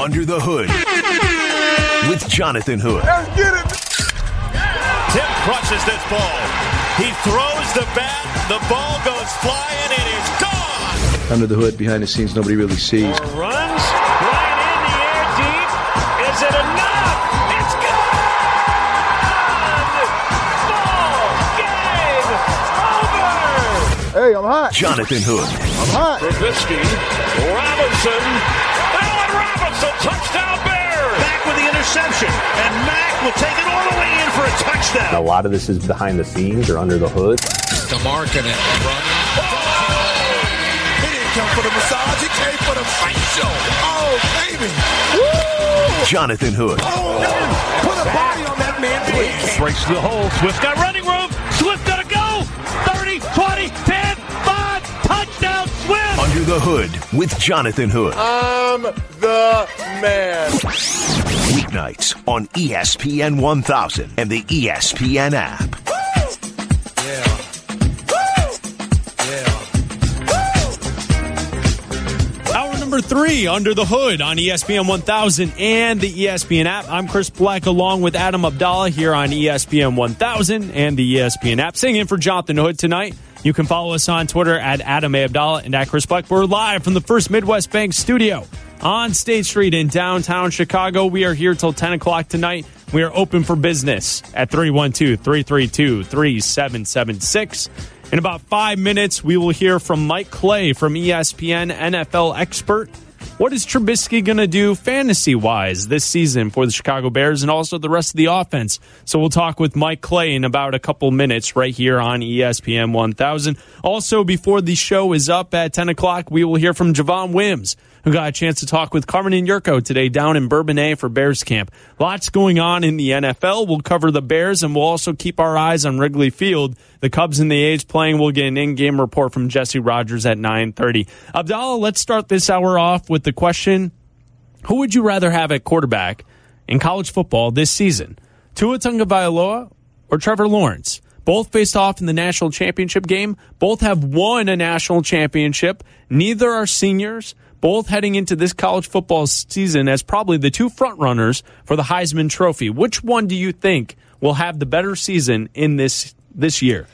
Under the Hood with Jonathan Hood. Let's get it. Tim crushes this ball. He throws the bat. The ball goes flying and is gone. Under the hood, behind the scenes, nobody really sees. Runs right in the air deep. Is it enough? It's gone. Ball game over. Hey, I'm hot. Jonathan Hood. I'm hot. Trubisky, Robinson, Allen Robinson, touchdown Bears. Back with the interception, and Mack will take it all the way in for a touchdown. A lot of this is behind the scenes or under the hood. DeMarcus running. He didn't come for the massage. He came for the fight show. Oh, baby. Jonathan Hood. Oh, Put a body on that man, please. Breaks the hole. Swift got running room. Swift got to go. 30, 20, 10, 5. Touchdown, Swift. Under the Hood with Jonathan Hood. Uh, I'm the man. Weeknights on ESPN 1000 and the ESPN app. Hour number three, Under the Hood on ESPN 1000 and the ESPN app. I'm Chris Bleck along with Adam Abdalla here on ESPN 1000 and the ESPN app. Singing for Jonathan Hood tonight. You can follow us on Twitter at Adam A. Abdalla and at Chris Bleck. We're live from the First Midwest Bank studio on State Street in downtown Chicago. We are here till 10 o'clock tonight. We are open for business at 312 332 3776. In about five minutes, we will hear from Mike Clay from ESPN NFL expert. What is Trubisky going to do fantasy wise this season for the Chicago Bears and also the rest of the offense? So we'll talk with Mike Clay in about a couple minutes right here on ESPN 1000. Also, before the show is up at 10 o'clock, we will hear from Javon Wims, who got a chance to talk with Carmen and Yurko today down in Bourbonnais for Bears camp. Lots going on in the NFL. We'll cover the Bears and we'll also keep our eyes on Wrigley Field. The Cubs and the A's playing. We'll get an in-game report from Jesse Rogers at 9:30. Abdalla, let's start this hour off with the question: Who would you rather have at quarterback in college football this season? Tua Tagovailoa or Trevor Lawrence? Both faced off in the national championship game. Both have won a national championship. Neither are seniors. Both heading into this college football season as probably the two front runners for the Heisman Trophy. Which one do you think will have the better season in this this year?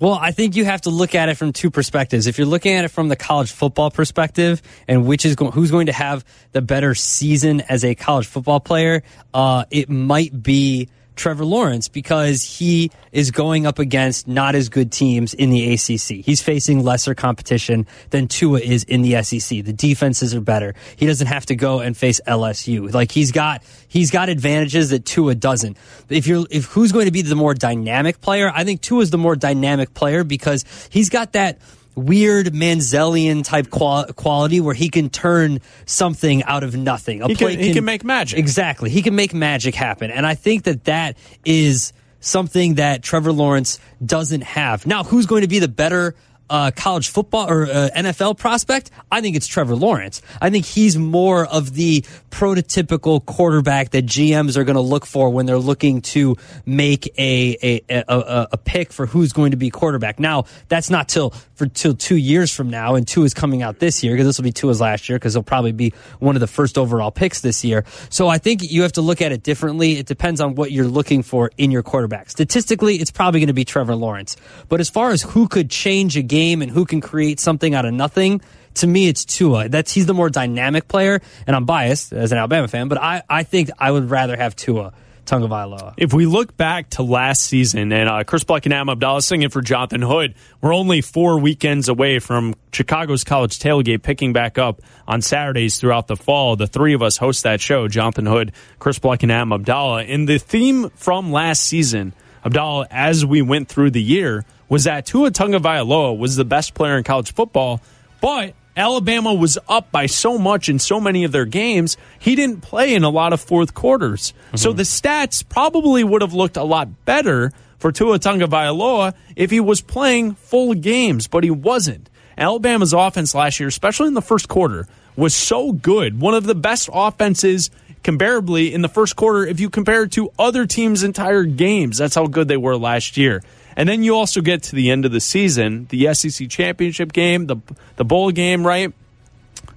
Well, I think you have to look at it from two perspectives. If you're looking at it from the college football perspective, and which is go- who's going to have the better season as a college football player, uh, it might be Trevor Lawrence because he is going up against not as good teams in the ACC. He's facing lesser competition than Tua is in the SEC. The defenses are better. He doesn't have to go and face LSU. Like he's got he's got advantages that Tua doesn't. If you're if who's going to be the more dynamic player, I think Tua is the more dynamic player because he's got that weird Manzellian type qual- quality where he can turn something out of nothing. A He can- play he can make magic. Exactly. He can make magic happen. And I think that that is something that Trevor Lawrence doesn't have. Now, who's going to be the better uh, college football or uh, NFL prospect? I think it's Trevor Lawrence. I think he's more of the prototypical quarterback that GMs are going to look for when they're looking to make a a, a, a pick for who's going to be quarterback. Now, that's not till for till two years from now, and two is coming out this year because this will be Tua's last year because he'll probably be one of the first overall picks this year. So I think you have to look at it differently. It depends on what you're looking for in your quarterback. Statistically, it's probably going to be Trevor Lawrence. But as far as who could change a game and who can create something out of nothing, to me, it's Tua. That's he's the more dynamic player, and I'm biased as an Alabama fan, but I, I think I would rather have Tua Tagovailoa. If we look back to last season, and uh, Chris Bleck and Am Abdalla singing for Jonathan Hood, we're only four weekends away from Chicago's College Tailgate picking back up on Saturdays throughout the fall. The three of us host that show, Jonathan Hood, Chris Bleck and Am Abdalla. And the theme from last season, Abdalla, as we went through the year, was that Tua Tagovailoa was the best player in college football, but Alabama was up by so much in so many of their games, he didn't play in a lot of fourth quarters. Mm-hmm. So the stats probably would have looked a lot better for Tua Tagovailoa if he was playing full games, but he wasn't. Alabama's offense last year, especially in the first quarter, was so good. One of the best offenses comparably in the first quarter if you compare it to other teams' entire games. That's how good they were last year. And then you also get to the end of the season, the SEC championship game, the the bowl game, right?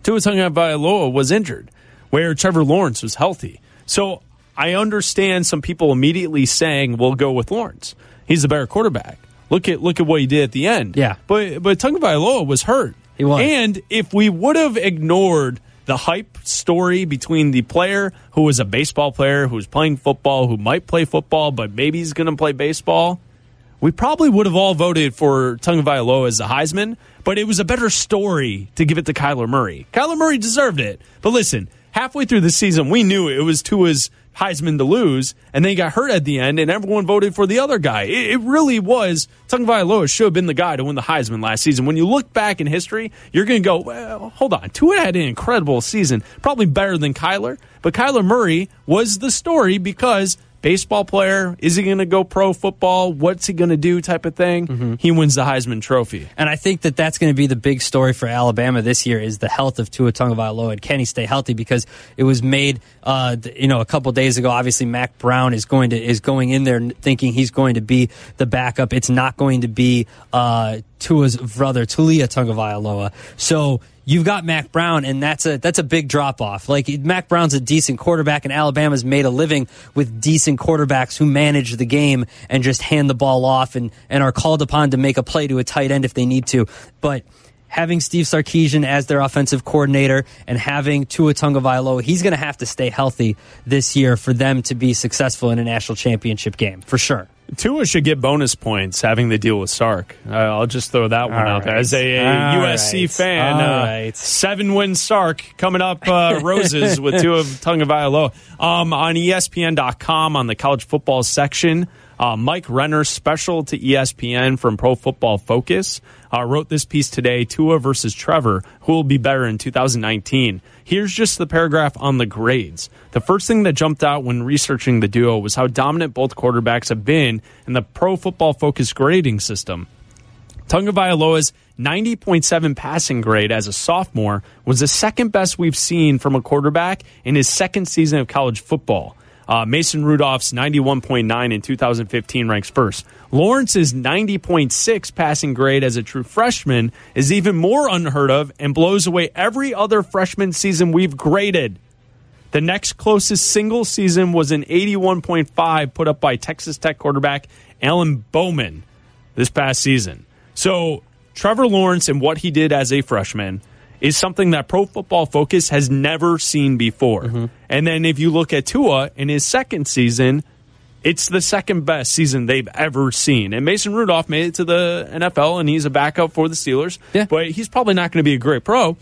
Tua Tagovailoa was injured. where Trevor Lawrence was healthy. So I understand some people immediately saying we'll go with Lawrence. He's the better quarterback. Look at look at what he did at the end. Yeah. But but Tagovailoa was hurt. He was. And if we would have ignored the hype story between the player who was a baseball player who's playing football, who might play football, but maybe he's going to play baseball, we probably would have all voted for Tagovailoa as the Heisman. But it was a better story to give it to Kyler Murray. Kyler Murray deserved it. But listen, halfway through the season, we knew it was Tua's Heisman to lose, and then he got hurt at the end, and everyone voted for the other guy. It, it really was Tagovailoa should have been the guy to win the Heisman last season. When you look back in history, you're going to go, well, hold on. Tua had an incredible season, probably better than Kyler, but Kyler Murray was the story because baseball player, is he going to go pro football? What's he going to do? Type of thing. Mm-hmm. He wins the Heisman Trophy. And I think that that's going to be the big story for Alabama this year is the health of Tua Tagovailoa and can he stay healthy? Because it was made, uh, you know, a couple days ago. Obviously, Mac Brown is going to is going in there thinking he's going to be the backup. It's not going to be uh, Tua's brother Taulia Tagovailoa. So you've got Mac Brown, and that's a that's a big drop off. Like Mac Brown's a decent quarterback, and Alabama's made a living with decent quarterbacks who manage the game and just hand the ball off and and are called upon to make a play to a tight end if they need to. But having Steve Sarkisian as their offensive coordinator and having Tua Tagovailoa, he's going to have to stay healthy this year for them to be successful in a national championship game for sure. Tua should get bonus points having the deal with Sark. Uh, I'll just throw that one All out there. As a, All USC right. fan, uh, right. seven win Sark coming up uh, roses with two Tua Tagovailoa. Um, on ESPN.com on the college football section, uh, Mike Renner, special to ESPN from Pro Football Focus, uh, wrote this piece today Tua versus Trevor, who will be better in 2019. Here's just the paragraph on the grades. The first thing that jumped out when researching the duo was how dominant both quarterbacks have been in the Pro Football Focus grading system. Tagovailoa's 90.7 passing grade as a sophomore was the second best we've seen from a quarterback in his second season of college football. Uh, Mason Rudolph's 91.9 in 2015 ranks first. Lawrence's 90.6 passing grade as a true freshman is even more unheard of and blows away every other freshman season we've graded. The next closest single season was an 81.5 put up by Texas Tech quarterback Alan Bowman this past season. So, Trevor Lawrence and what he did as a freshman is something that Pro Football Focus has never seen before. Mm-hmm. And then if you look at Tua in his second season, it's the second best season they've ever seen. And Mason Rudolph made it to the NFL and he's a backup for the Steelers. Yeah. But he's probably not going to be a great pro.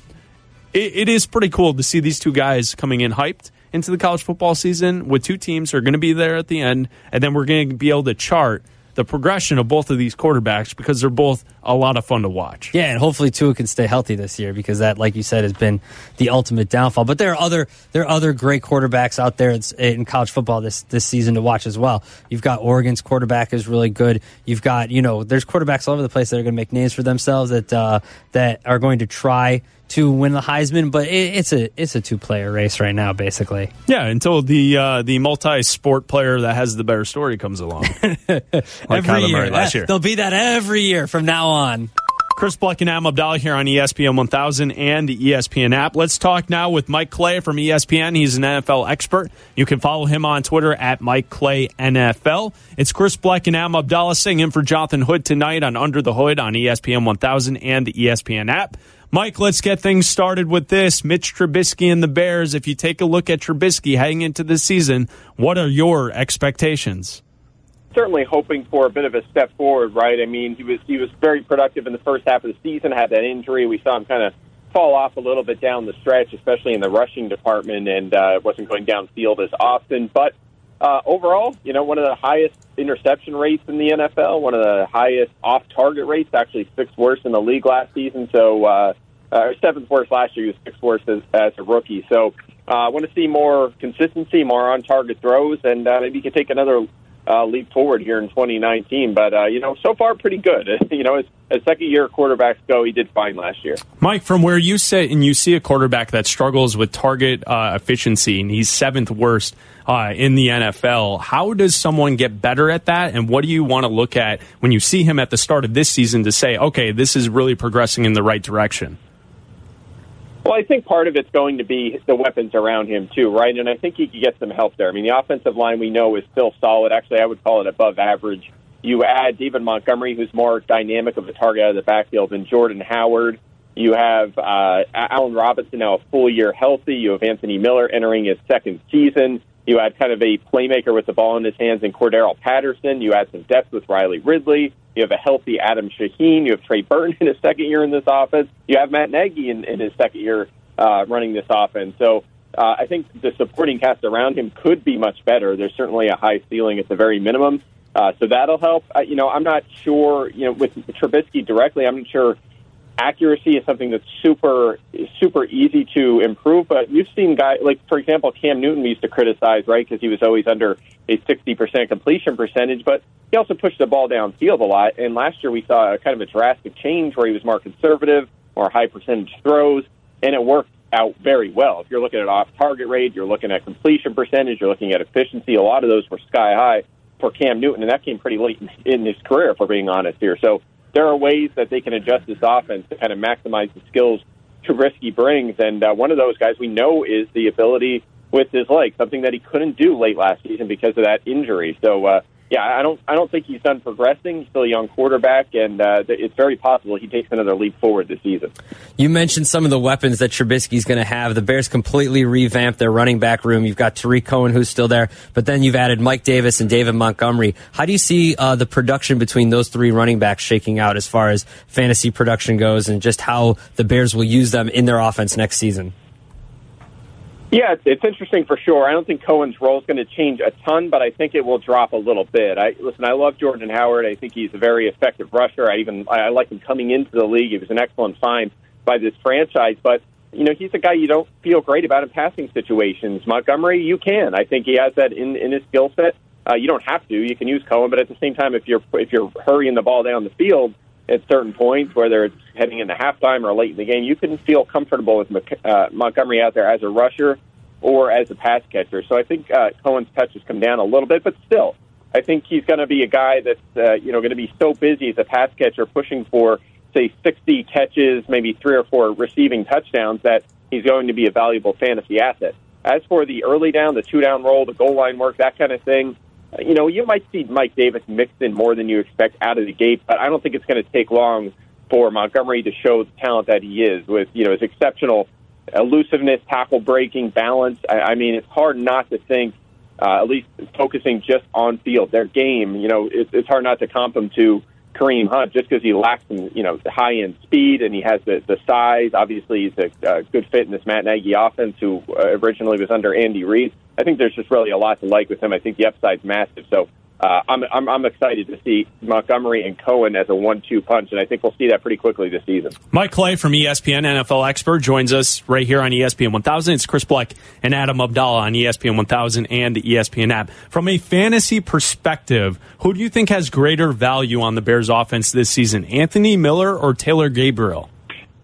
It, it is pretty cool to see these two guys coming in hyped into the college football season with two teams who are going to be there at the end. And then we're going to be able to chart the progression of both of these quarterbacks because they're both a lot of fun to watch. Yeah, and hopefully Tua can stay healthy this year because that, like you said, has been the ultimate downfall. But there are other there are other great quarterbacks out there in college football this this season to watch as well. You've got Oregon's quarterback is really good. You've got you know there's quarterbacks all over the place that are going to make names for themselves that uh, that are going to try to win the Heisman. But it, it's a it's a two player race right now, basically. Yeah, until the uh, the multi sport player that has the better story comes along. like Kyler Murray last year. There'll be that every year from now on. Chris Bleck and Am Abdalla here on ESPN 1000 and the ESPN app. Let's talk now with Mike Clay from ESPN. He's an NFL expert. You can follow him on Twitter at Mike Clay NFL. It's Chris Bleck and Am Abdalla singing in for Jonathan Hood tonight on Under the Hood on ESPN 1000 and the ESPN app. Mike, let's get things started with this. Mitch Trubisky and the Bears. If you take a look at Trubisky heading into the season, what are your expectations? certainly hoping for a bit of a step forward, right? I mean, he was he was very productive in the first half of the season. Had that injury, we saw him kind of fall off a little bit down the stretch, especially in the rushing department, and uh, wasn't going downfield as often. But uh, overall, you know, one of the highest interception rates in the NFL, one of the highest off-target rates, actually sixth worst in the league last season. So, uh, uh, seventh worst last year. He was sixth worst as, as a rookie. So, uh, I want to see more consistency, more on-target throws, and uh, maybe he can take another uh, leap forward here in 2019. But uh, you know, so far pretty good. you know, as, as second year quarterbacks go, he did fine last year. Mike, from where you sit and you see a quarterback that struggles with target uh, efficiency, and he's seventh worst uh, in the NFL, how does someone get better at that? And what do you want to look at when you see him at the start of this season to say, okay, this is really progressing in the right direction? Well, I think part of it's going to be the weapons around him too, right? And I think he could get some help there. I mean, the offensive line we know is still solid. Actually, I would call it above average. You add David Montgomery, who's more dynamic of a target out of the backfield than Jordan Howard. You have uh, Allen Robinson now a full year healthy. You have Anthony Miller entering his second season. You add kind of a playmaker with the ball in his hands in Cordarrelle Patterson. You add some depth with Riley Ridley. You have a healthy Adam Shaheen. You have Trey Burton in his second year in this offense. You have Matt Nagy in, in his second year uh, running this offense. So uh, I think the supporting cast around him could be much better. There's certainly a high ceiling at the very minimum. Uh, so that'll help. Uh, you know, I'm not sure, you know, with Trubisky directly, I'm not sure accuracy is something that's super super easy to improve. But you've seen guys like, for example, Cam Newton we used to criticize, right, because he was always under a 60% completion percentage, but he also pushed the ball downfield a lot. And last year we saw a kind of a drastic change where he was more conservative, more high percentage throws, and it worked out very well. If you're looking at off target rate, you're looking at completion percentage, you're looking at efficiency. A lot of those were sky high for Cam Newton, and that came pretty late in his career, if we're being honest here. So there are ways that they can adjust this offense to kind of maximize the skills Trubisky brings. And uh, one of those guys we know is the ability with his leg, something that he couldn't do late last season because of that injury. So uh, yeah, I don't I don't think he's done progressing. He's still a young quarterback, and uh, it's very possible he takes another leap forward this season. You mentioned some of the weapons that Trubisky's going to have. The Bears completely revamped their running back room. You've got Tarik Cohen, who's still there, but then you've added Mike Davis and David Montgomery. How do you see uh, the production between those three running backs shaking out as far as fantasy production goes, and just how the Bears will use them in their offense next season? Yeah, it's, it's interesting for sure. I don't think Cohen's role is going to change a ton, but I think it will drop a little bit. I listen. I love Jordan Howard. I think he's a very effective rusher. I even I, like him coming into the league. He was an excellent find by this franchise, but you know he's a guy you don't feel great about in passing situations. Montgomery, you can. I think he has that in in his skill set. Uh, you don't have to. You can use Cohen, but at the same time, if you're if you're hurrying the ball down the field at certain points, whether it's heading into halftime or late in the game, you can feel comfortable with uh, Montgomery out there as a rusher or as a pass catcher. So I think uh, Cohen's touches come down a little bit, but still, I think he's going to be a guy that's uh, you know going to be so busy as a pass catcher, pushing for say 60 catches, maybe three or four receiving touchdowns, that he's going to be a valuable fantasy asset. As for the early down, the two down roll, the goal line work, that kind of thing, you know, you might see Mike Davis mixed in more than you expect out of the gate, but I don't think it's going to take long for Montgomery to show the talent that he is with, you know, his exceptional elusiveness, tackle breaking, balance. I, I mean, it's hard not to think, uh, at least focusing just on field, their game, you know, it's, it's hard not to comp them to Kareem Hunt just because he lacks some, you know, high end speed and he has the, the size. Obviously, he's a, a good fit in this Matt Nagy offense, who uh, originally was under Andy Reid. I think there's just really a lot to like with him. I think the upside's massive. So uh, I'm, I'm, I'm excited to see Montgomery and Cohen as a one-two punch, and I think we'll see that pretty quickly this season. Mike Clay from ESPN NFL expert joins us right here on ESPN 1000. It's Chris Bleck and Adam Abdalla on ESPN 1000 and the ESPN app. From a fantasy perspective, who do you think has greater value on the Bears offense this season, Anthony Miller or Taylor Gabriel?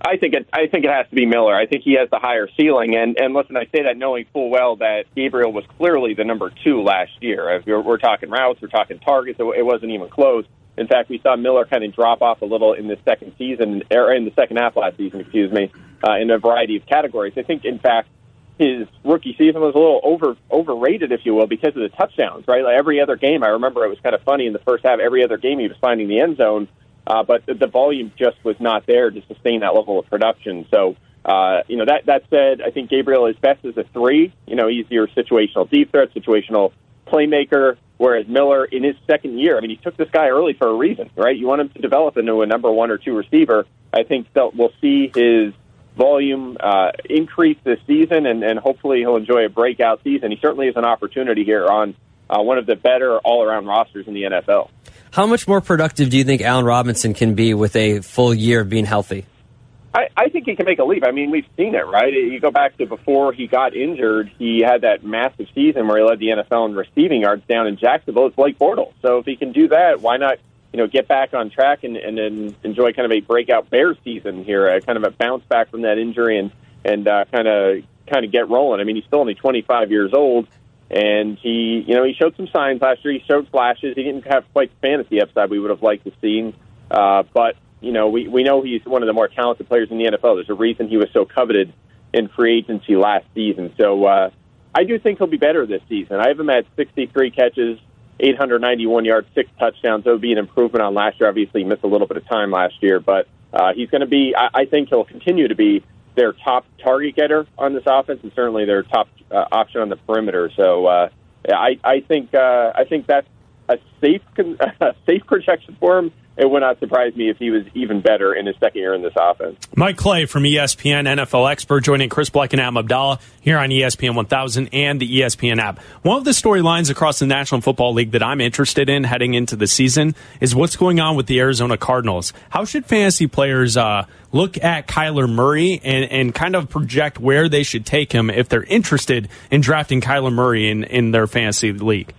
I think it. I think it has to be Miller. I think he has the higher ceiling. And and listen, I say that knowing full well that Gabriel was clearly the number two last year. If we're, we're talking routes, we're talking targets. It, it wasn't even close. In fact, we saw Miller kind of drop off a little in the second season, or in the second half last season, excuse me, uh, in a variety of categories. I think, in fact, his rookie season was a little over overrated, if you will, because of the touchdowns. Right, like every other game, I remember it was kind of funny in the first half. Every other game, he was finding the end zone uh, but the, the volume just was not there to sustain that level of production. So, uh, you know, that, that said, I think Gabriel is best as a three. You know, he's your situational deep threat, situational playmaker, whereas Miller, in his second year, I mean, he took this guy early for a reason, right? You want him to develop into a number one or two receiver. I think that we'll see his volume uh, increase this season, and, and hopefully he'll enjoy a breakout season. He certainly has an opportunity here on uh, one of the better all-around rosters in the NFL. How much more productive do you think Allen Robinson can be with a full year of being healthy? I, I think he can make a leap. I mean, we've seen it, right? You go back to before he got injured, he had that massive season where he led the NFL in receiving yards down in Jacksonville. It's Blake Bortles. So if he can do that, why not, you know, get back on track and, and then enjoy kind of a breakout Bears season here, a kind of a bounce back from that injury and and uh, kind of kind of get rolling. I mean, he's still only 25 years old and he, you know, he showed some signs last year. He showed flashes. He didn't have quite the fantasy upside we would have liked to see. Uh, but you know, we we know he's one of the more talented players in the NFL. There's a reason he was so coveted in free agency last season. So uh, I do think he'll be better this season. I have him at 63 catches, 891 yards, six touchdowns. That would be an improvement on last year. Obviously, he missed a little bit of time last year, but uh, he's going to be. I, I think he'll continue to be their top target getter on this offense, and certainly their top uh, option on the perimeter. So uh, I, I think uh, I think that's a safe con- a safe projection for him it would not surprise me if he was even better in his second year in this offense. Mike Clay from ESPN, NFL expert, joining Chris Bleck and Adam Abdalla here on ESPN 1000 and the ESPN app. One of the storylines across the National Football League that I'm interested in heading into the season is what's going on with the Arizona Cardinals. How should fantasy players uh, look at Kyler Murray and, and kind of project where they should take him if they're interested in drafting Kyler Murray in, in their fantasy league?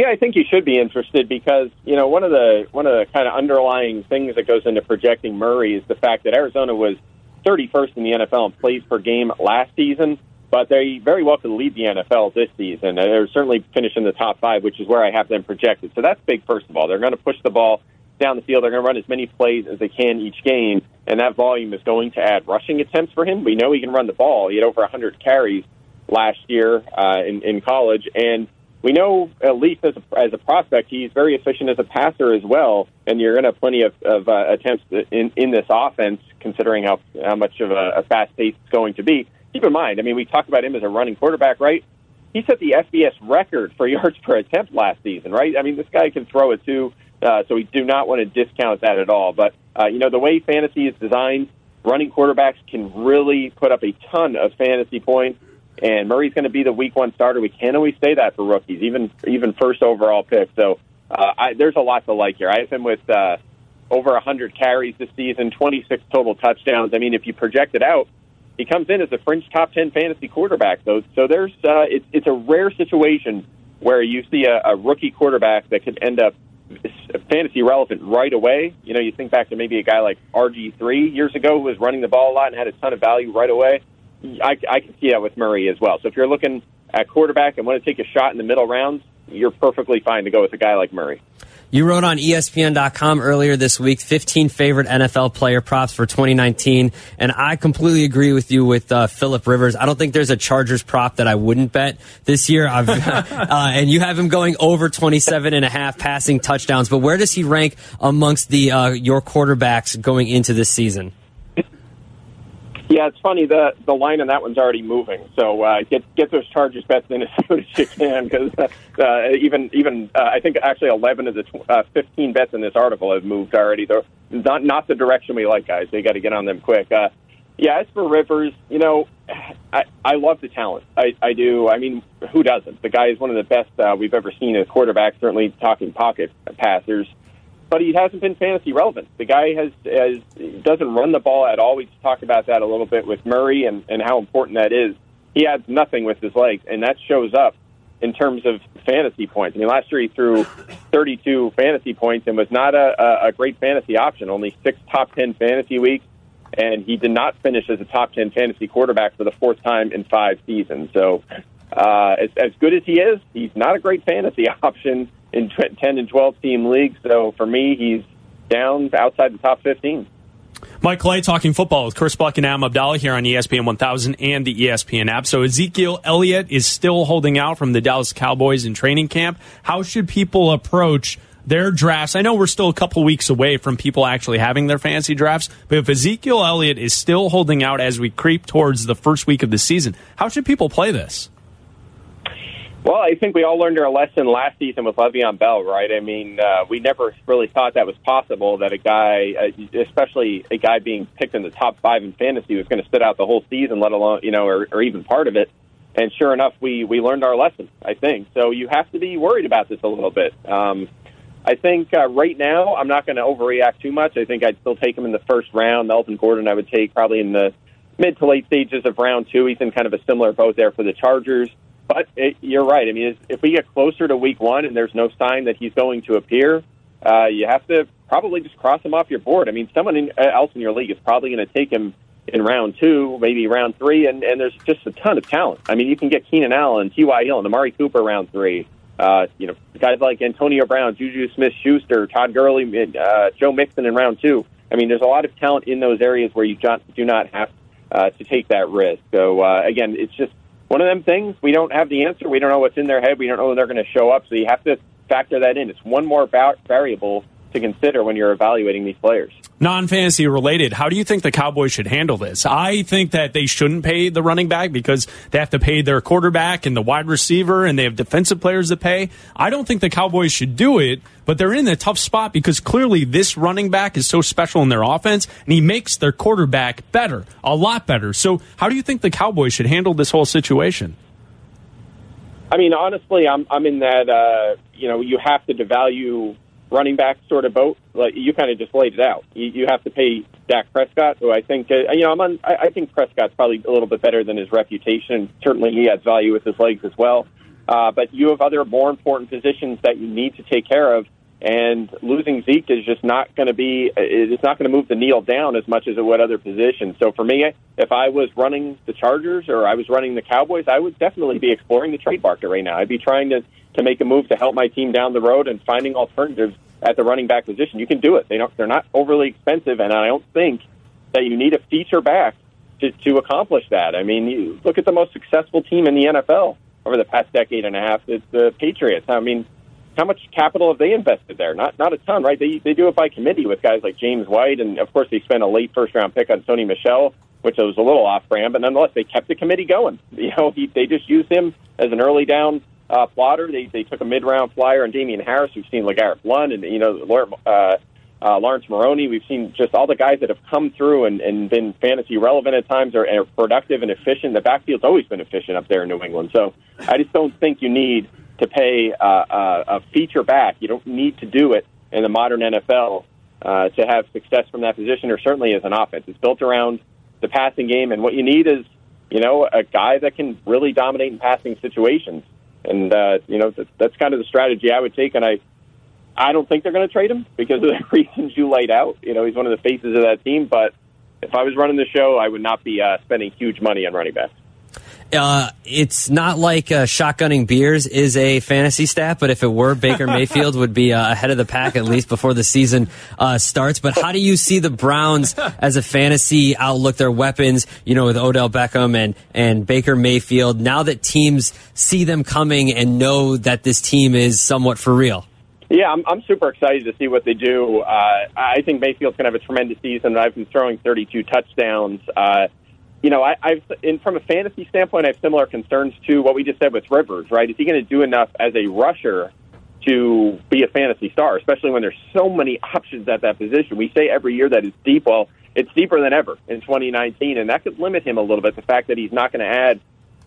Yeah, I think you should be interested because you know one of the one of the kind of underlying things that goes into projecting Murray is the fact that Arizona was 31st in the NFL in plays per game last season, but they very well could lead the NFL this season. They're certainly finish in the top five, which is where I have them projected. So that's big. First of all, they're going to push the ball down the field. They're going to run as many plays as they can each game, and that volume is going to add rushing attempts for him. We know he can run the ball. He had over 100 carries last year uh, in, in college, and we know at least as a, as a prospect, he's very efficient as a passer as well. And you're going to have plenty of, of uh, attempts in, in this offense, considering how, how much of a, a fast pace it's going to be. Keep in mind, I mean, we talked about him as a running quarterback, right? He set the FBS record for yards per attempt last season, right? I mean, this guy can throw it too, uh, so we do not want to discount that at all. But, uh, you know, the way fantasy is designed, running quarterbacks can really put up a ton of fantasy points and Murray's going to be the week one starter. We can't always say that for rookies, even even first overall pick. So uh, I, there's a lot to like here. I have him with uh, over 100 carries this season, 26 total touchdowns. I mean, if you project it out, he comes in as a fringe top 10 fantasy quarterback. So so there's uh, it's it's a rare situation where you see a, a rookie quarterback that could end up fantasy relevant right away. You know, you think back to maybe a guy like RG3 years ago who was running the ball a lot and had a ton of value right away. I, I can see that with Murray as well. So if you're looking at quarterback and want to take a shot in the middle rounds, you're perfectly fine to go with a guy like Murray. You wrote on ESPN.com earlier this week 15 favorite NFL player props for 2019, and I completely agree with you with uh, Philip Rivers. I don't think there's a Chargers prop that I wouldn't bet this year. uh, and you have him going over 27 and a half passing touchdowns. But where does he rank amongst the uh, your quarterbacks going into this season? Yeah, it's funny. The the line on that one's already moving. So uh, get get those Chargers bets in as soon as you can, because uh, even even uh, I think actually eleven of the tw- uh, fifteen bets in this article have moved already. They're not not the direction we like, guys. They got to get on them quick. Uh, yeah, as for Rivers, you know, I I love the talent. I I do. I mean, who doesn't? The guy is one of the best uh, we've ever seen as quarterback. Certainly talking pocket passers but he hasn't been fantasy relevant. The guy has, has doesn't run the ball at all. We talked about that a little bit with Murray and, and how important that is. He adds nothing with his legs, and that shows up in terms of fantasy points. I mean, last year he threw 32 fantasy points and was not a, a great fantasy option. Only six top 10 fantasy weeks, and he did not finish as a top 10 fantasy quarterback for the fourth time in five seasons. So, uh, as, as good as he is, he's not a great fantasy option in 10 and 12 team leagues. So for me, he's down outside the top 15. Mike Clay talking football with Chris Bleck and Am Abdalla here on ESPN 1000 and the ESPN app. So Ezekiel Elliott is still holding out from the Dallas Cowboys in training camp. How should people approach their drafts? I know we're still a couple weeks away from people actually having their fancy drafts, but if Ezekiel Elliott is still holding out as we creep towards the first week of the season, how should people play this? Well, I think we all learned our lesson last season with Le'Veon Bell, right? I mean, uh, we never really thought that was possible that a guy, uh, especially a guy being picked in the top five in fantasy, was going to sit out the whole season, let alone, you know, or, or even part of it. And sure enough, we we learned our lesson. I think so. You have to be worried about this a little bit. Um, I think uh, right now I'm not going to overreact too much. I think I'd still take him in the first round. Melvin Gordon I would take probably in the mid to late stages of round two. He's in kind of a similar boat there for the Chargers. But it, you're right. I mean, if we get closer to week one and there's no sign that he's going to appear, uh, you have to probably just cross him off your board. I mean, someone in, uh, else in your league is probably going to take him in round two, maybe round three, and, and there's just a ton of talent. I mean, you can get Keenan Allen, T.Y. Hill, and Amari Cooper round three. Uh, you know, guys like Antonio Brown, Juju Smith Schuster, Todd Gurley, uh, Joe Mixon in round two. I mean, there's a lot of talent in those areas where you do not have uh, to take that risk. So uh, again, it's just one of them things. We don't have the answer. We don't know what's in their head. We don't know when they're going to show up. So you have to factor that in. It's one more va- variable to consider when you're evaluating these players. Non fantasy related, how do you think the Cowboys should handle this? I think that they shouldn't pay the running back because they have to pay their quarterback and the wide receiver and they have defensive players to pay. I don't think the Cowboys should do it, but they're in a tough spot because clearly this running back is so special in their offense and he makes their quarterback better, a lot better. So, how do you think the Cowboys should handle this whole situation? I mean, honestly, I'm I'm in that uh, you know you have to devalue running back sort of boat. Like you kind of just laid it out. You, you have to pay Dak Prescott, who I think uh, you know I'm on. I, I think Prescott's probably a little bit better than his reputation. Certainly, he has value with his legs as well. Uh, but you have other more important positions that you need to take care of. And losing Zeke is just not going to be, it's not going to move the needle down as much as it would other positions. So for me, if I was running the Chargers or I was running the Cowboys, I would definitely be exploring the trade market right now. I'd be trying to, to make a move to help my team down the road and finding alternatives at the running back position. You can do it. They don't, they're not overly expensive, and I don't think that you need a feature back to, to accomplish that. I mean, you look at the most successful team in the NFL over the past decade and a half. It's the Patriots. I mean, how much capital have they invested there? Not not a ton, right? They they do it by committee with guys like James White, and of course they spent a late first round pick on Sony Michel, which was a little off brand, but nonetheless they kept the committee going. You know, he, they just used him as an early down uh, plotter. They they took a mid round flyer on Damien Harris. We've seen LeGarrette Blunt, and you know uh, uh, Laurence Maroney. We've seen just all the guys that have come through and, and been fantasy relevant at times or, are productive and efficient. The backfield's always been efficient up there in New England. So I just don't think you need to pay uh, uh, a feature back. You don't need to do it in the modern NFL uh, to have success from that position, or certainly as an offense. It's built around the passing game, and what you need is, you know, a guy that can really dominate in passing situations. And uh, you know, that's, that's kind of the strategy I would take. And I, I don't think they're going to trade him because of the reasons you laid out. You know, he's one of the faces of that team. But if I was running the show, I would not be uh, spending huge money on running backs. Uh, it's not like uh, shotgunning beers is a fantasy stat, but if it were, Baker Mayfield would be uh, ahead of the pack at least before the season uh, starts. But how do you see the Browns as a fantasy outlook? Their weapons, you know, with Odell Beckham and and Baker Mayfield. Now that teams see them coming and know that this team is somewhat for real. Yeah, I'm, I'm super excited to see what they do. Uh, I think Mayfield's going to have a tremendous season. I've been throwing 32 touchdowns. You know, I, I've in from a fantasy standpoint, I have similar concerns to what we just said with Rivers. Right? Is he going to do enough as a rusher to be a fantasy star, especially when there's so many options at that position? We say every year that it's deep. Well, it's deeper than ever in 2019, and that could limit him a little bit. The fact that he's not going to add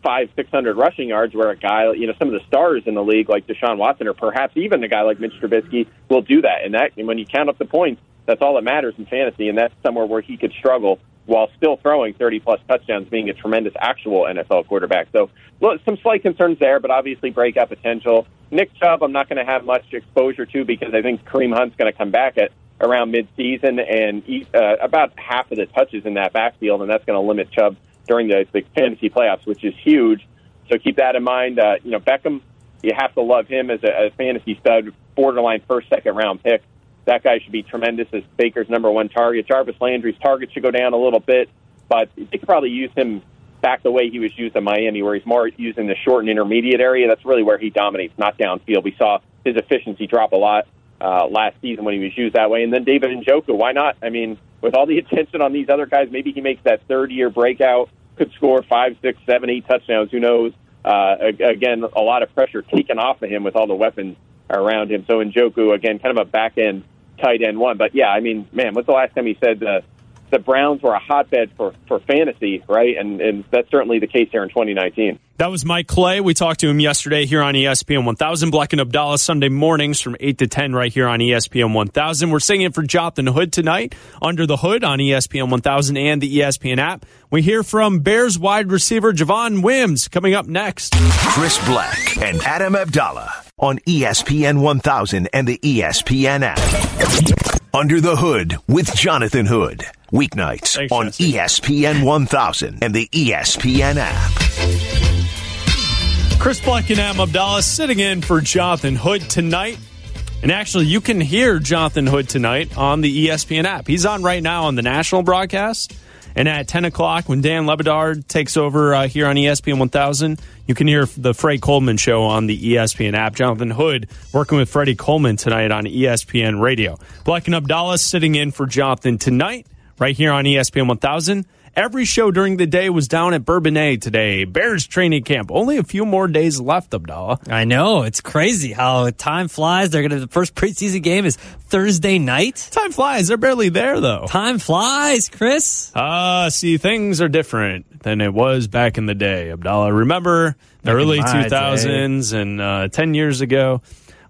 five, six hundred rushing yards, where a guy, you know, some of the stars in the league, like Deshaun Watson, or perhaps even a guy like Mitch Trubisky, will do that. And that, and when you count up the points, that's all that matters in fantasy, and that's somewhere where he could struggle while still throwing 30 plus touchdowns, being a tremendous actual NFL quarterback. So, look, some slight concerns there, but obviously breakout potential. Nick Chubb, I'm not going to have much exposure to because I think Kareem Hunt's going to come back at around midseason and eat uh, about half of the touches in that backfield, and that's going to limit Chubb during the, the fantasy playoffs, which is huge. So keep that in mind. Uh, you know, Beckham, you have to love him as a, a fantasy stud, borderline first, second round pick. That guy should be tremendous as Baker's number one target. Jarvis Landry's target should go down a little bit, but they could probably use him back the way he was used in Miami, where he's more using the short and intermediate area. That's really where he dominates, not downfield. We saw his efficiency drop a lot uh, last season when he was used that way. And then David Njoku, why not? I mean, with all the attention on these other guys, maybe he makes that third year breakout, could score five, six, seven, eight touchdowns. Who knows? Uh, again, a lot of pressure taken off of him with all the weapons around him. So Njoku, again, kind of a back end tight end one. But yeah, I mean, man, what's the last time he said the the Browns were a hotbed for for fantasy, right? And and that's certainly the case here in 2019. That was Mike Clay. We talked to him yesterday here on ESPN 1000. Bleck and Abdalla Sunday mornings from 8 to 10 right here on ESPN 1000. We're singing for Jonathan Hood tonight, Under the Hood on ESPN 1000 and the ESPN app. We hear from Bears wide receiver Javon Wims coming up next. Chris Bleck and Adam Abdalla on ESPN 1000 and the ESPN app. Under the Hood with Jonathan Hood. Weeknights Thanks, on Jesse. ESPN 1000 and the ESPN app. Chris Bleck and Adam Abdalla sitting in for Jonathan Hood tonight. And actually, you can hear Jonathan Hood tonight on the ESPN app. He's on right now on the national broadcast. And at 10 o'clock, when Dan Le Batard takes over uh, here on ESPN 1000, you can hear the Freddie Coleman show on the ESPN app. Jonathan Hood working with Freddie Coleman tonight on ESPN Radio. Bleck and Abdalla sitting in for Jonathan tonight, right here on ESPN 1000. Every show during the day was down at Bourbonnais today. Bears training camp. Only a few more days left, Abdalla. I know. It's crazy how time flies. They're going to, the first preseason game is Thursday night. Time flies. They're barely there, though. Time flies, Chris. Ah, uh, see, things are different than it was back in the day, Abdalla. Remember the Back early my 2000s and uh, 10 years ago?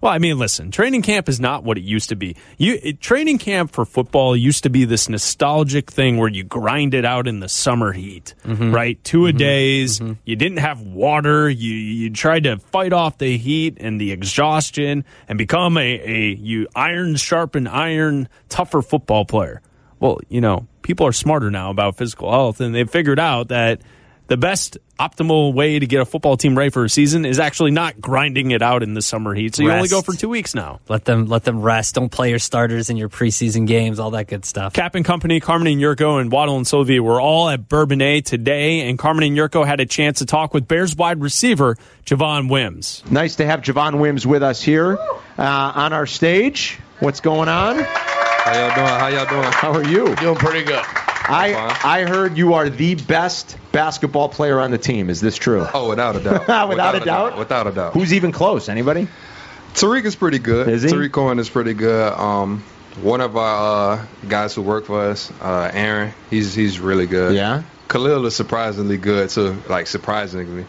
Well, I mean, listen, training camp is not what it used to be. You it, training camp for football used to be this nostalgic thing where you grind it out in the summer heat, mm-hmm. right? 2 a mm-hmm. days. Mm-hmm. You didn't have water. You you tried to fight off the heat and the exhaustion and become a, a you iron sharpened iron tougher football player. Well, you know, people are smarter now about physical health and they've figured out that the best optimal way to get a football team ready for a season is actually not grinding it out in the summer heat. So you only go for two weeks now. Let them let them rest. Don't play your starters in your preseason games. All that good stuff. Cap and Company, Carmen and Yurko, and Waddle and Sylvia were all at Bourbonnais today, and Carmen and Yurko had a chance to talk with Bears wide receiver Javon Wims. Nice to have Javon Wims with us here uh, on our stage. What's going on? How y'all doing? How y'all doing? How are you? Doing pretty good. I I heard you are the best basketball player on the team. Is this true? Oh, without a doubt. Without a doubt? Without a doubt. Who's even close? Anybody? Tarik is pretty good. Is he? Tarik Cohen is pretty good. Um, one of our uh, guys who work for us, uh, Aaron, he's he's really good. Yeah. Khalil is surprisingly good too. Like surprisingly.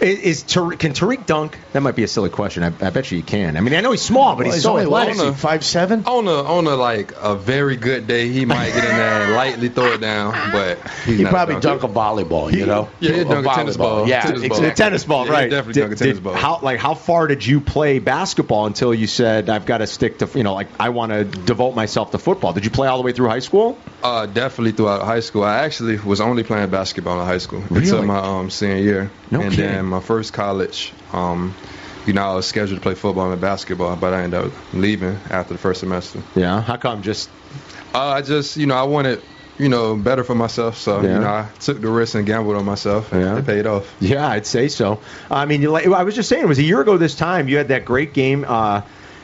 Is, is Tarik, can Tarik dunk? That might be a silly question. I, I bet you he can. I mean, I know he's small, but Well, he's, he's so only athletic. what is he, five seven? On a on a like a very good day, he might get in there and lightly throw it down, but He probably a dunk a volleyball, you know? Yeah, he'd dunk a tennis ball. Yeah, Tennis ball. Tennis ball, Yeah, right? definitely Did- dunk a tennis did- ball. How like how far did you play basketball until you said I've got to stick to you know like I want to devote myself to football? Did you play all the way through high school? Uh, definitely throughout high school. I actually was only playing basketball in high school Really? until my um, senior year. No and kidding. then my first college, um, you know, I was scheduled to play football and basketball, but I ended up leaving after the first semester. Yeah. How come? Just Uh, I just, you know, I wanted, you know, better for myself. So, Yeah. you know, I took the risk and gambled on myself, and Yeah. it paid off. Yeah, I'd say so. I mean, you, like- I was just saying, it was a year ago this time. You had that great game uh,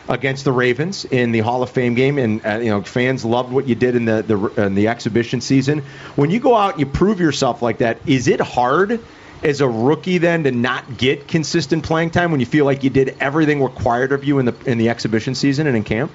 against the Ravens in the Hall of Fame game, and uh, you know fans loved what you did in the the, in the exhibition season. When you go out and you prove yourself like that, is it hard? As a rookie, then to not get consistent playing time when you feel like you did everything required of you in the in the exhibition season and in camp.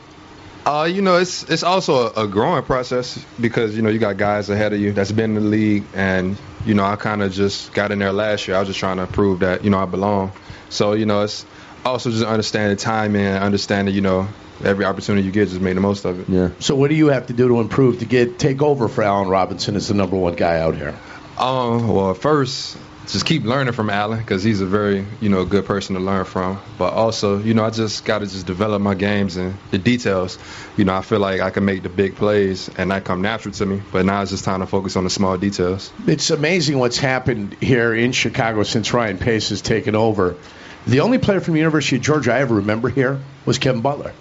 Uh, you know, it's it's also a, a growing process because you know you got guys ahead of you that's been in the league, and you know I kind of just got in there last year. I was just trying to prove that you know I belong. So you know it's also just understanding time and understanding you know every opportunity you get, just make the most of it. Yeah. So what do you have to do to improve to get take over for Allen Robinson as the number one guy out here? Um, well, first, just keep learning from Allen because he's a very, you know, good person to learn from. But also, you know, I just got to just develop my games and the details. You know, I feel like I can make the big plays and that come natural to me. But now it's just time to focus on the small details. It's amazing what's happened here in Chicago since Ryan Pace has taken over. The only player from the University of Georgia I ever remember here was Kevin Butler.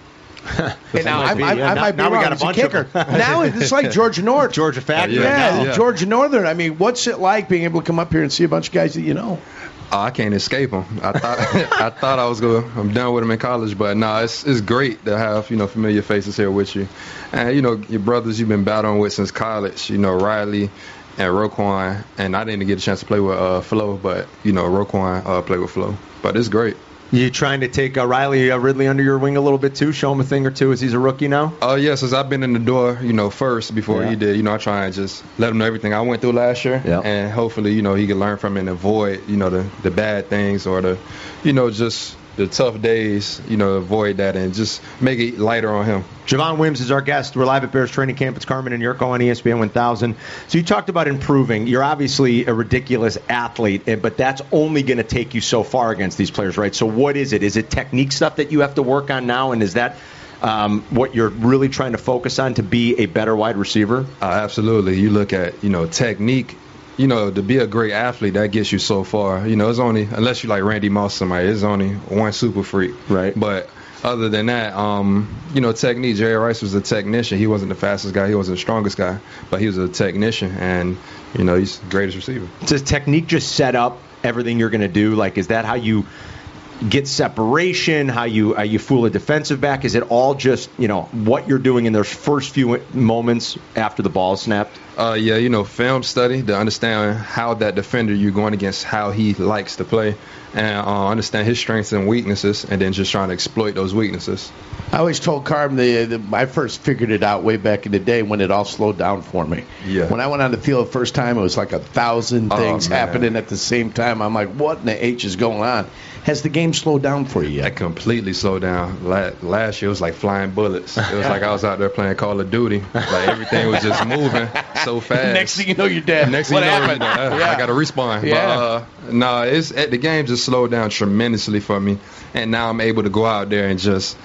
And now I, might be, I, yeah. I Now- might be now we got a He's a bunch of kicker. them. now it's like Georgia North. Georgia Factory. Yeah, Yeah. Georgia Northern. I mean, what's it like being able to come up here and see a bunch of guys that you know? Oh, I can't escape them. I thought I thought I was going. I'm done with them in college, but no, it's it's great to have you know familiar faces here with you, and you know your brothers you've been battling with since college. You know Riley and Roquan, and I didn't get a chance to play with uh, Flo, but you know Roquan uh, played with Flo, but it's great. You trying to take uh, Riley uh, Ridley under your wing a little bit too? Show him a thing or two as he's a rookie now. Oh yeah, since I've been in the door, you know, first before Yeah. he did, you know, I try and just let him know everything I went through last year, Yeah. and hopefully, you know, he can learn from it and avoid, you know, the the bad things or the, you know, just the tough days, you know, avoid that and just make it lighter on him. Javon Wims is our guest. We're live at Bears training camp. It's Carmen and Yurko on ESPN 1000. So you talked about improving. You're obviously a ridiculous athlete, eh, but that's only going to take you so far against these players, right? So what is it? Is it technique stuff that you have to work on now, and is that um, what you're really trying to focus on to be a better wide receiver? Uh, absolutely. You look at, you know, technique. You know, to be a great athlete, that gets you so far. You know, it's only unless you like Randy Moss, somebody, it's only one super freak. Right. But other than that, um, you know, technique. Jerry Rice was a technician. He wasn't the fastest guy. He wasn't the strongest guy, but he was a technician, and you know, he's the greatest receiver. Does technique just set up everything you're going to do? Like, is that how you get separation? How you how you fool a defensive back? Is it all just you know what you're doing in those first few moments after the ball is snapped? Uh, yeah, you know, film study to understand how that defender you're going against, how he likes to play, and uh, understand his strengths and weaknesses, and then just trying to exploit those weaknesses. I always told Carm the, the I first figured it out way back in the day when it all slowed down for me. Yeah. When I went on the field the first time, it was like a thousand things man. happening at the same time. I'm like, what in the H is going on? Has the game slowed down for you yet? Completely slowed down. Last year it was like flying bullets. It was like I was out there playing Call of Duty. Like everything was just moving so fast. Next thing you know, you're dead. Next thing what you know, happened? you know, I- yeah. I got to respawn. Yeah. But, uh, no, it's at the game just slowed down tremendously for me, and now I'm able to go out there and just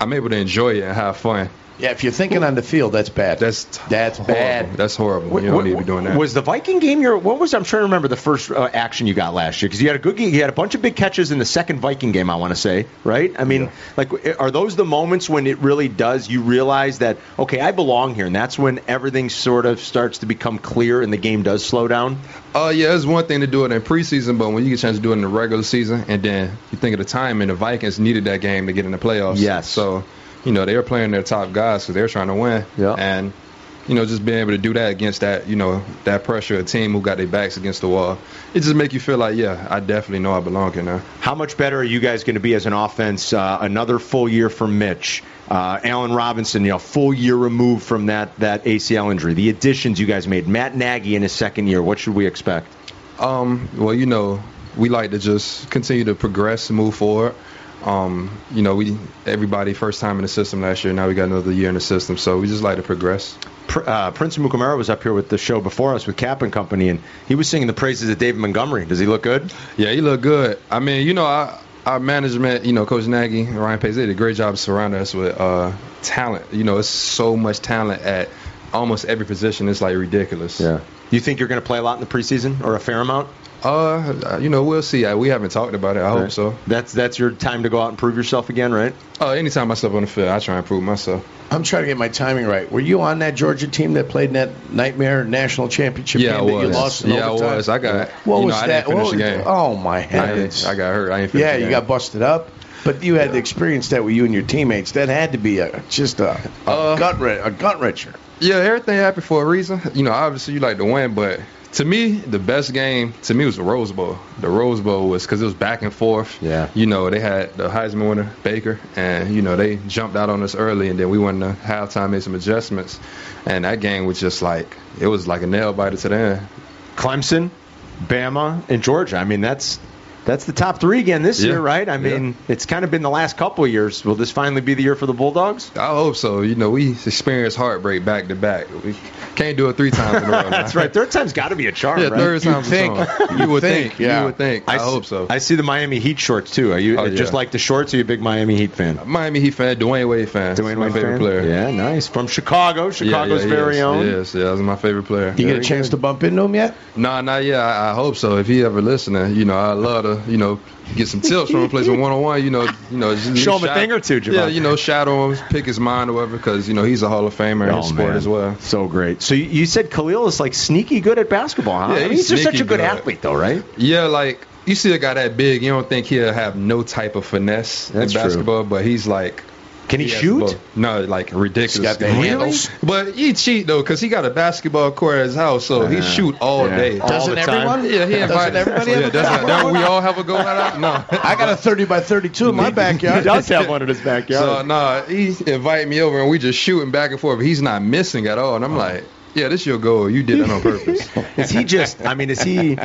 I'm able to enjoy it and have fun. Yeah, if you're thinking on the field, that's bad. That's that's horrible. bad. That's horrible. You don't need to be doing that. Was the Viking game your? What was? I'm trying to remember the first uh, action you got last year because you had a good. You had a bunch of big catches in the second Viking game. I want to say, right? I mean, like, are those the moments when it really does? You realize that okay, I belong here, and that's when everything sort of starts to become clear, and the game does slow down. Oh yeah, it's one thing to do it in preseason, but when you get a chance to do it in the regular season, and then you think of the time, and the Vikings needed that game to get in the playoffs. Yes. So, you know, they were playing their top guys because they were trying to win. Yeah. And, you know, just being able to do that against that, you know, that pressure, a team who got their backs against the wall, it just make you feel like, yeah, I definitely know I belong here now. How much better are you guys going to be as an offense? Uh, another full year for Mitch, uh, Allen Robinson, you know, full year removed from that that ACL injury. The additions you guys made, Matt Nagy in his second year. What should we expect? Um, well, you know, we like to just continue to progress and move forward. Um, you know, we everybody first time in the system last year. Now we got another year in the system, so we just like to progress. Uh, Prince Amukamara was up here with the show before us with Cap and Company, and he was singing the praises of David Montgomery. Does he look good? Yeah, he looked good. I mean, you know, our, our management, you know, Coach Nagy, and Ryan Pace, they did a great job surrounding us with uh, talent. You know, it's so much talent at almost every position. It's like ridiculous. Yeah. You think you're going to play a lot in the preseason or a fair amount? Uh, you know, we'll see. Uh, We haven't talked about it. I hope so. That's that's your time to go out and prove yourself again, right? Uh, anytime I step on the field, I try and prove myself. I'm trying to get my timing right. Were you on that Georgia team that played in that nightmare national championship Yeah, I game that you was. lost in Yeah, I overtime? was. I got- What was know, I that? didn't finish What the was- game. Oh my I, heavens! I got hurt. I ain't finished yeah, the you got busted up, but you had the experience that with you and your teammates. That had to be a just a, a Uh, gut wren- a gut wrencher. Yeah, everything happened for a reason. You know, obviously you like to win, but to me, the best game to me was the Rose Bowl. The Rose Bowl was because it was back and forth. Yeah. You know, they had the Heisman winner Baker, and you know they jumped out on us early, and then we went to halftime, made some adjustments, and that game was just like it was like a nail biter to the end. Clemson, Bama, and Georgia. I mean, that's that's the top three again this Yeah. year, right? I Yeah. mean, it's kind of been the last couple of years. Will this finally be the year for the Bulldogs? I hope so. You know, we experienced heartbreak back to back. We can't do it three times in a row. That's right. Third time's got to be a charm, Yeah, right? third time's a think. charm. You would think. yeah. You would think. I, s- hope so. I see the Miami Heat shorts too. Are you Oh, just yeah. like the shorts? Or are you a big Miami Heat fan? Miami Heat fan, Dwyane Wade fan. Dwyane He's my Wade favorite fan? player. Yeah, nice. From Chicago, Chicago's yeah, very yes, own. Yes, yeah, that's my favorite player. You get a chance good. to bump into him yet? Nah, not yet. I, I hope so. If he ever listening, you know, I love to, you know, get some tips from him, play some one on one. You know, you know, just Show him a thing or two. Yeah, you know, shadow him, pick his mind or whatever, because you know he's a Hall of Famer in Oh, sport man. as well. So great. So you, said Khalil is like sneaky good at basketball, huh? Yeah, I mean, he's he's just such a good, good. athlete, though, right? Yeah, like you see a guy that big, you don't think he'll have no type of finesse That's in true. basketball, but he's like. Can he, has the shoot? ball. No, like ridiculous. He's got the Really? handles. But he cheat though, cause he got a basketball court at his house, so he uh, shoot all Yeah. day. All Doesn't the time. everyone? Yeah, he Doesn't invited everybody yeah, a doesn't, basketball don't we all have a goal at No. I got a 30 by 32 in my backyard. He backyard. does have one in his backyard. So backyard. no, he invited me over and we just shooting back and forth. But he's not missing at all, and I'm oh. like, yeah, this your goal. You did it on purpose. is he just? I mean, is he?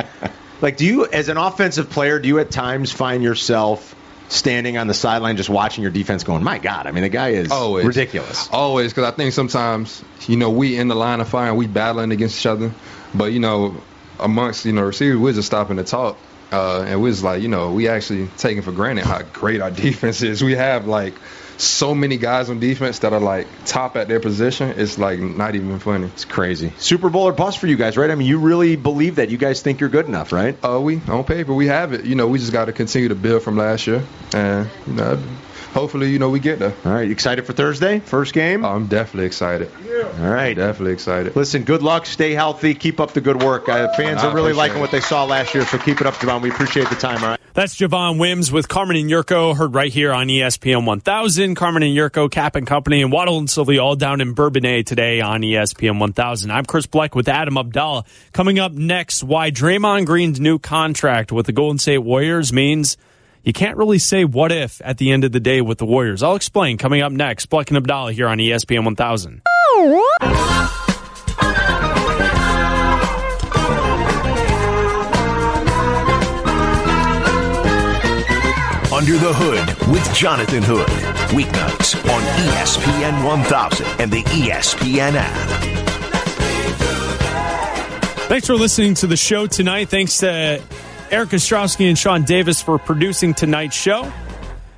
Like, do you, as an offensive player, do you at times find yourself standing on the sideline just watching your defense, going, "My God!" I mean, the guy is Always ridiculous. Always, because I think sometimes you know we in the line of fire and we battling against each other, but you know amongst you know receivers we're just stopping to talk, uh, and we're just like you know we actually taking for granted how great our defense is. We have like so many guys on defense that are like top at their position. It's like not even funny. It's crazy. Super Bowl or bust for you guys, right? I mean, you really believe that. You guys think you're good enough, right? Uh, we on paper we have it. You know, we just got to continue to build from last year, and you know, hopefully, you know, we get there. All right, you excited for Thursday? First game? I'm definitely excited. All right. Definitely excited. Listen, good luck. Stay healthy. Keep up the good work. Uh, fans I are really liking it. what they saw last year, so keep it up, Javon. We appreciate the time, all right? That's Javon Wims with Carmen and Yurko, heard right here on ESPN 1000. Carmen and Yurko, Cap and Company, and Waddle and Sylvia all down in Bourbonnais today on ESPN 1000. I'm Chris Bleck with Adam Abdalla. Coming up next, why Draymond Green's new contract with the Golden State Warriors means you can't really say what if at the end of the day with the Warriors. I'll explain coming up next. Bleck and Abdalla here on ESPN 1000. Under the Hood with Jonathan Hood. Weeknights on ESPN 1000 and the ESPN app. Thanks for listening to the show tonight. Thanks to Eric Ostrowski and Sean Davis for producing tonight's show.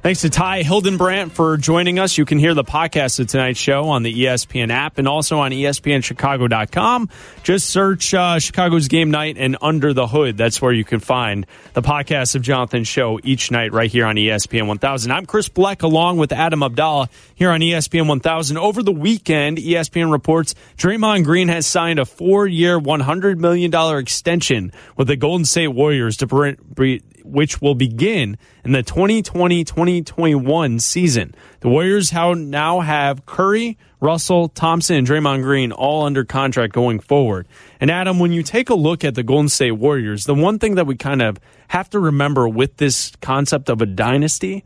Thanks to Ty Hildenbrand for joining us. You can hear the podcast of tonight's show on the ESPN app and also on ESPNChicago.com. Just search uh, Chicago's Game Night and Under the Hood. That's where you can find the podcast of Jonathan's show each night right here on ESPN 1000. I'm Chris Bleck along with Adam Abdalla here on ESPN 1000. Over the weekend, ESPN reports Draymond Green has signed a four-year, $100 million extension with the Golden State Warriors to br- br- which will begin in the 2020-2021 season. The Warriors now have Curry, Russell, Thompson, and Draymond Green all under contract going forward. And Adam, when you take a look at the Golden State Warriors, the one thing that we kind of have to remember with this concept of a dynasty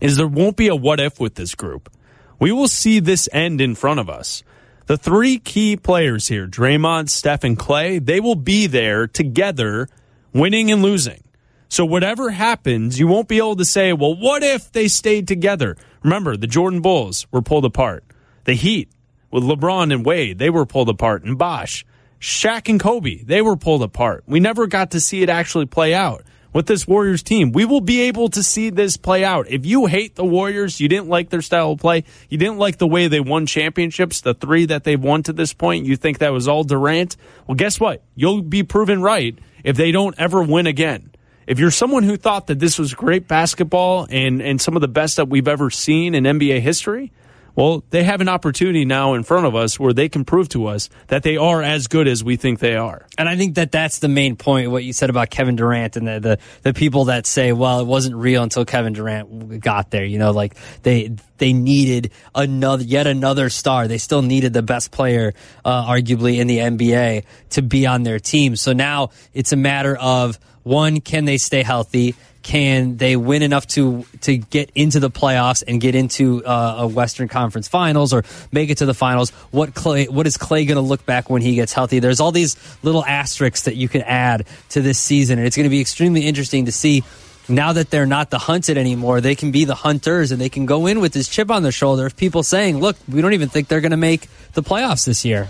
is there won't be a what if with this group. We will see this end in front of us. The three key players here, Draymond, Steph, and Klay, they will be there together, winning and losing. So whatever happens, you won't be able to say, well, what if they stayed together? Remember, the Jordan Bulls were pulled apart. The Heat with LeBron and Wade, they were pulled apart. And Bosh, Shaq and Kobe, they were pulled apart. We never got to see it actually play out. With this Warriors team, we will be able to see this play out. If you hate the Warriors, you didn't like their style of play, you didn't like the way they won championships, the three that they've won to this point, you think that was all Durant. Well, guess what? You'll be proven right if they don't ever win again if you're someone who thought that this was great basketball and, and some of the best that we've ever seen in NBA history, well, they have an opportunity now in front of us where they can prove to us that they are as good as we think they are. And I think that that's the main point. What you said about Kevin Durant and the, the the people that say, "Well, it wasn't real until Kevin Durant got there." You know, like they they needed another yet another star. They still needed the best player, uh, arguably in the NBA, to be on their team. So now it's a matter of one: can they stay healthy? Can they win enough to to get into the playoffs and get into uh, a Western Conference Finals or make it to the finals? What Klay? What is Klay going to look back when he gets healthy? There's all these little asterisks that you can add to this season, and it's going to be extremely interesting to see. Now that they're not the hunted anymore, they can be the hunters, and they can go in with this chip on their shoulder of people saying, "Look, we don't even think they're going to make the playoffs this year,"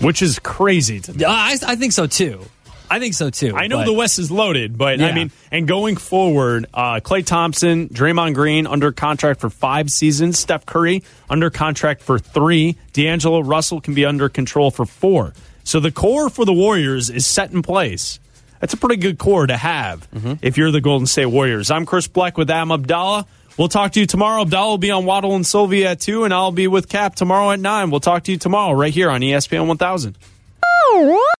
which is crazy to me. I, I think so too. I think so too. I know the West is loaded, but I mean, and going forward, uh, Klay Thompson, Draymond Green under contract for five seasons, Steph Curry under contract for three, D'Angelo Russell can be under control for four. So the core for the Warriors is set in place. That's a pretty good core to have if you're the Golden State Warriors. I'm Chris Bleck with Am Abdalla. We'll talk to you tomorrow. Abdalla will be on Waddle and Sylvia at 2, and I'll be with Cap tomorrow at 9. We'll talk to you tomorrow right here on ESPN 1000.